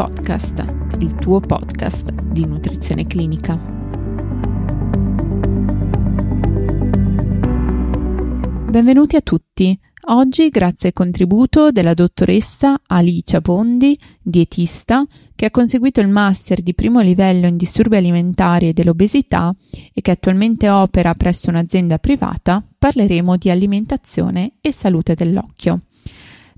Podcast, il tuo podcast di nutrizione clinica. Benvenuti a tutti. Oggi, grazie al contributo della dottoressa Alicia Bondi, dietista, che ha conseguito il master di primo livello in disturbi alimentari e dell'obesità e che attualmente opera presso un'azienda privata, parleremo di alimentazione e salute dell'occhio.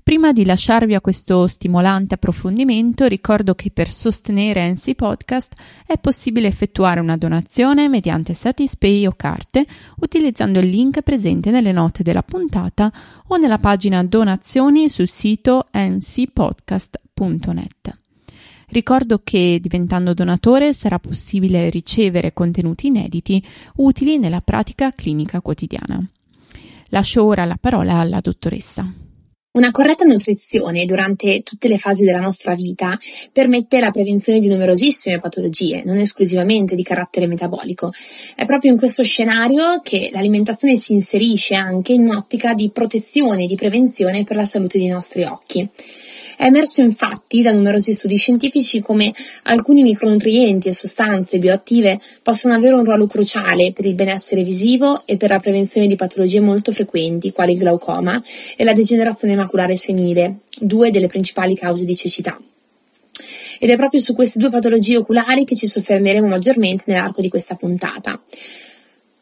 Prima di lasciarvi a questo stimolante approfondimento, ricordo che per sostenere NC Podcast è possibile effettuare una donazione mediante Satispay o carte utilizzando il link presente nelle note della puntata o nella pagina donazioni sul sito ncpodcast.net. Ricordo che diventando donatore sarà possibile ricevere contenuti inediti utili nella pratica clinica quotidiana. Lascio ora la parola alla dottoressa. Una corretta nutrizione durante tutte le fasi della nostra vita permette la prevenzione di numerosissime patologie, non esclusivamente di carattere metabolico. È proprio in questo scenario che l'alimentazione si inserisce anche in un'ottica di protezione e di prevenzione per la salute dei nostri occhi. È emerso infatti da numerosi studi scientifici come alcuni micronutrienti e sostanze bioattive possono avere un ruolo cruciale per il benessere visivo e per la prevenzione di patologie molto frequenti quali il glaucoma e la degenerazione maculare senile, due delle principali cause di cecità. Ed è proprio su queste due patologie oculari che ci soffermeremo maggiormente nell'arco di questa puntata.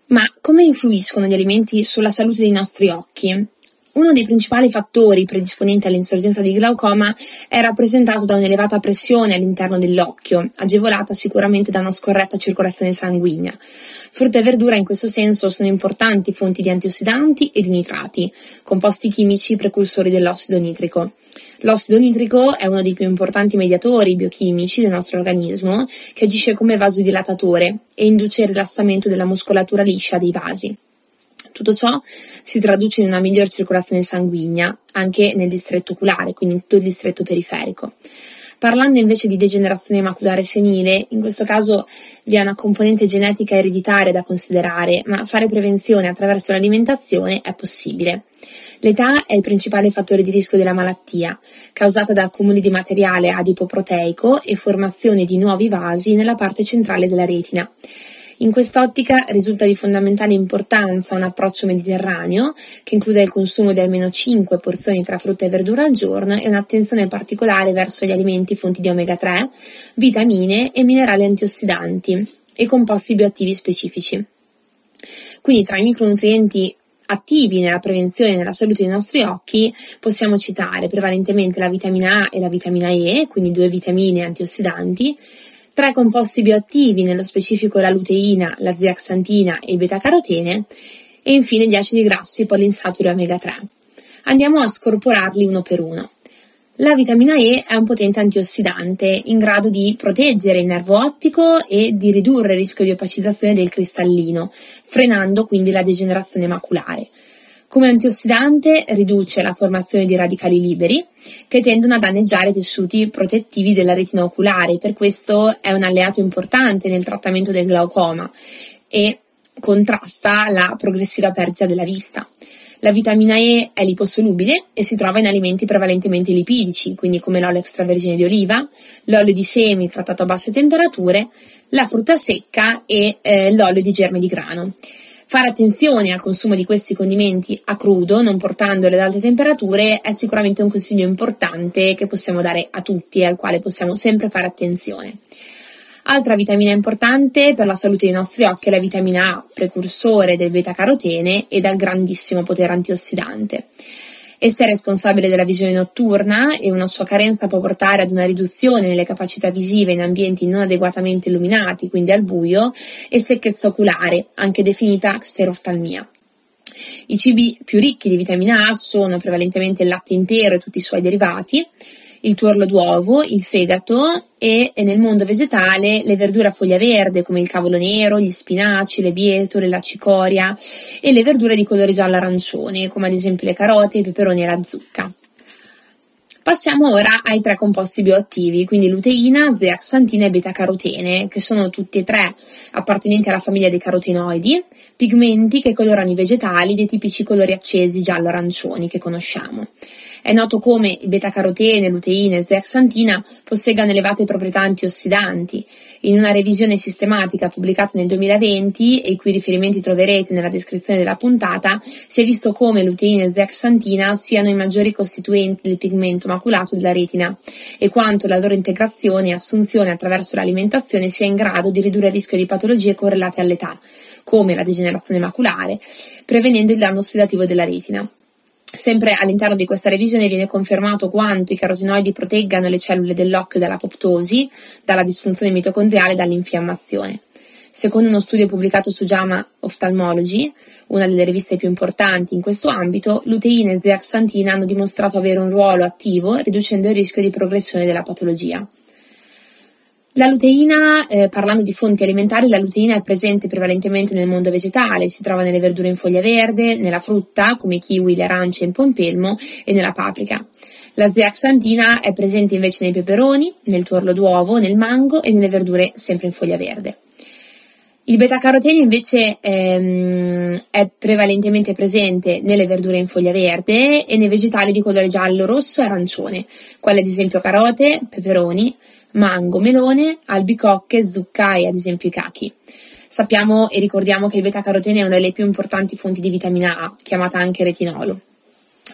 Ma come influiscono gli alimenti sulla salute dei nostri occhi? Uno dei principali fattori predisponenti all'insorgenza di glaucoma è rappresentato da un'elevata pressione all'interno dell'occhio, agevolata sicuramente da una scorretta circolazione sanguigna. Frutta e verdura in questo senso sono importanti fonti di antiossidanti e di nitrati, composti chimici precursori dell'ossido nitrico. L'ossido nitrico è uno dei più importanti mediatori biochimici del nostro organismo che agisce come vasodilatatore e induce il rilassamento della muscolatura liscia dei vasi. Tutto ciò si traduce in una miglior circolazione sanguigna anche nel distretto oculare, quindi in tutto il distretto periferico. Parlando invece di degenerazione maculare senile, in questo caso vi è una componente genetica ereditaria da considerare, ma fare prevenzione attraverso l'alimentazione è possibile. L'età è il principale fattore di rischio della malattia, causata da accumuli di materiale adipoproteico e formazione di nuovi vasi nella parte centrale della retina. In quest'ottica risulta di fondamentale importanza un approccio mediterraneo che include il consumo di almeno 5 porzioni tra frutta e verdura al giorno e un'attenzione particolare verso gli alimenti fonti di omega 3, vitamine e minerali antiossidanti e composti bioattivi specifici. Quindi tra i micronutrienti attivi nella prevenzione e nella salute dei nostri occhi possiamo citare prevalentemente la vitamina A e la vitamina E, quindi due vitamine antiossidanti, tre composti bioattivi, nello specifico la luteina, la zeaxantina e i beta-carotene, e infine gli acidi grassi polinsaturi omega 3. Andiamo a scorporarli uno per uno. La vitamina E è un potente antiossidante in grado di proteggere il nervo ottico e di ridurre il rischio di opacizzazione del cristallino, frenando quindi la degenerazione maculare. Come antiossidante riduce la formazione di radicali liberi che tendono a danneggiare i tessuti protettivi della retina oculare, per questo è un alleato importante nel trattamento del glaucoma e contrasta la progressiva perdita della vista. La vitamina E è liposolubile e si trova in alimenti prevalentemente lipidici, quindi come l'olio extravergine di oliva, l'olio di semi trattato a basse temperature, la frutta secca e eh, l'olio di germe di grano. Fare attenzione al consumo di questi condimenti a crudo, non portandoli ad alte temperature, è sicuramente un consiglio importante che possiamo dare a tutti e al quale possiamo sempre fare attenzione. Altra vitamina importante per la salute dei nostri occhi è la vitamina A, precursore del beta-carotene e dal grandissimo potere antiossidante. Essa è responsabile della visione notturna e una sua carenza può portare ad una riduzione nelle capacità visive in ambienti non adeguatamente illuminati, quindi al buio, e secchezza oculare, anche definita xeroftalmia. I cibi più ricchi di vitamina A sono prevalentemente il latte intero e tutti i suoi derivati, il tuorlo d'uovo, il fegato e, nel mondo vegetale le verdure a foglia verde come il cavolo nero, gli spinaci, le bietole, la cicoria e le verdure di colore giallo-arancione come ad esempio le carote, i peperoni e la zucca. Passiamo ora ai tre composti bioattivi, quindi luteina, zeaxantina e beta-carotene, che sono tutti e tre appartenenti alla famiglia dei carotenoidi, pigmenti che colorano i vegetali dei tipici colori accesi giallo-arancioni che conosciamo. È noto come il beta-carotene, luteina e zeaxantina posseggano elevate proprietà antiossidanti. In una revisione sistematica pubblicata nel 2020, e i cui riferimenti troverete nella descrizione della puntata, si è visto come luteina e zeaxantina siano i maggiori costituenti del pigmento maculato della retina e quanto la loro integrazione e assunzione attraverso l'alimentazione sia in grado di ridurre il rischio di patologie correlate all'età, come la degenerazione maculare, prevenendo il danno ossidativo della retina. Sempre all'interno di questa revisione viene confermato quanto i carotinoidi proteggano le cellule dell'occhio dall'apoptosi, dalla disfunzione mitocondriale e dall'infiammazione. Secondo uno studio pubblicato su JAMA Ophthalmology, una delle riviste più importanti in questo ambito, luteina e zeaxantina hanno dimostrato avere un ruolo attivo riducendo il rischio di progressione della patologia. La luteina, eh, parlando di fonti alimentari, la luteina è presente prevalentemente nel mondo vegetale, si trova nelle verdure in foglia verde, nella frutta come kiwi, le arance in pompelmo e nella paprika. La zeaxantina è presente invece nei peperoni, nel tuorlo d'uovo, nel mango e nelle verdure sempre in foglia verde. Il beta-carotene invece ehm, è prevalentemente presente nelle verdure in foglia verde e nei vegetali di colore giallo, rosso e arancione, quali ad esempio carote, peperoni, mango, melone, albicocche, zucca e ad esempio i cachi. Sappiamo e ricordiamo che il beta-carotene è una delle più importanti fonti di vitamina A, chiamata anche retinolo.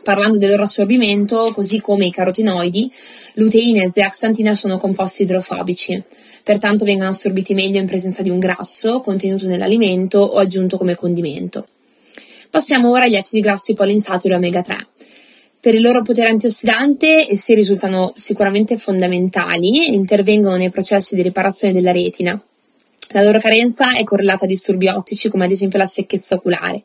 Parlando del loro assorbimento, così come i carotenoidi, luteina e zeaxantina sono composti idrofobici, pertanto vengono assorbiti meglio in presenza di un grasso contenuto nell'alimento o aggiunto come condimento. Passiamo ora agli acidi grassi polinsaturi omega 3. Per il loro potere antiossidante essi risultano sicuramente fondamentali e intervengono nei processi di riparazione della retina. La loro carenza è correlata a disturbi ottici come ad esempio la secchezza oculare.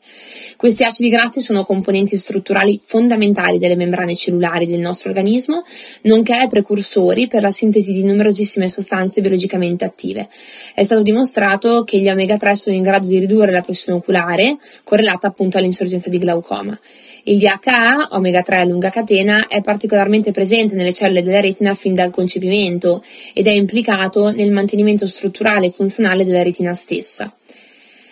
Questi acidi grassi sono componenti strutturali fondamentali delle membrane cellulari del nostro organismo, nonché precursori per la sintesi di numerosissime sostanze biologicamente attive. È stato dimostrato che gli omega 3 sono in grado di ridurre la pressione oculare, correlata appunto all'insorgenza di glaucoma. Il DHA, omega 3 a lunga catena, è particolarmente presente nelle cellule della retina fin dal concepimento ed è implicato nel mantenimento strutturale e funzionale della retina stessa.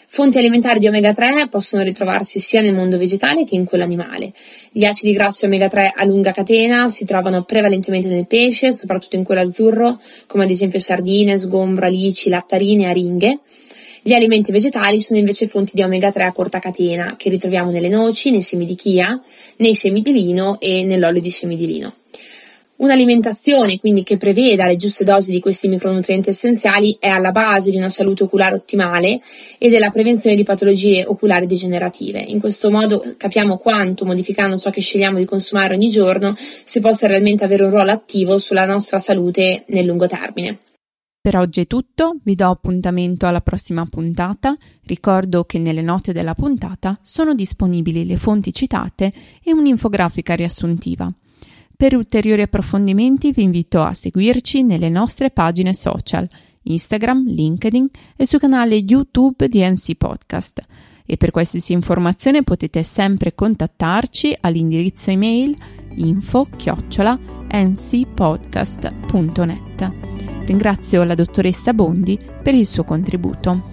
Fonti alimentari di omega 3 possono ritrovarsi sia nel mondo vegetale che in quello animale. Gli acidi grassi omega 3 a lunga catena si trovano prevalentemente nel pesce, soprattutto in quello azzurro, come ad esempio sardine, sgombro, alici, lattarine e aringhe. Gli alimenti vegetali sono invece fonti di omega 3 a corta catena, che ritroviamo nelle noci, nei semi di chia, nei semi di lino e nell'olio di semi di lino. Un'alimentazione quindi che preveda le giuste dosi di questi micronutrienti essenziali è alla base di una salute oculare ottimale e della prevenzione di patologie oculari degenerative. In questo modo capiamo quanto, modificando ciò che scegliamo di consumare ogni giorno, si possa realmente avere un ruolo attivo sulla nostra salute nel lungo termine. Per oggi è tutto, vi do appuntamento alla prossima puntata. Ricordo che nelle note della puntata sono disponibili le fonti citate e un'infografica riassuntiva. Per ulteriori approfondimenti vi invito a seguirci nelle nostre pagine social, Instagram, LinkedIn e sul canale YouTube di NC Podcast. E per qualsiasi informazione potete sempre contattarci all'indirizzo email info-ncpodcast.net. Ringrazio la dottoressa Bondi per il suo contributo.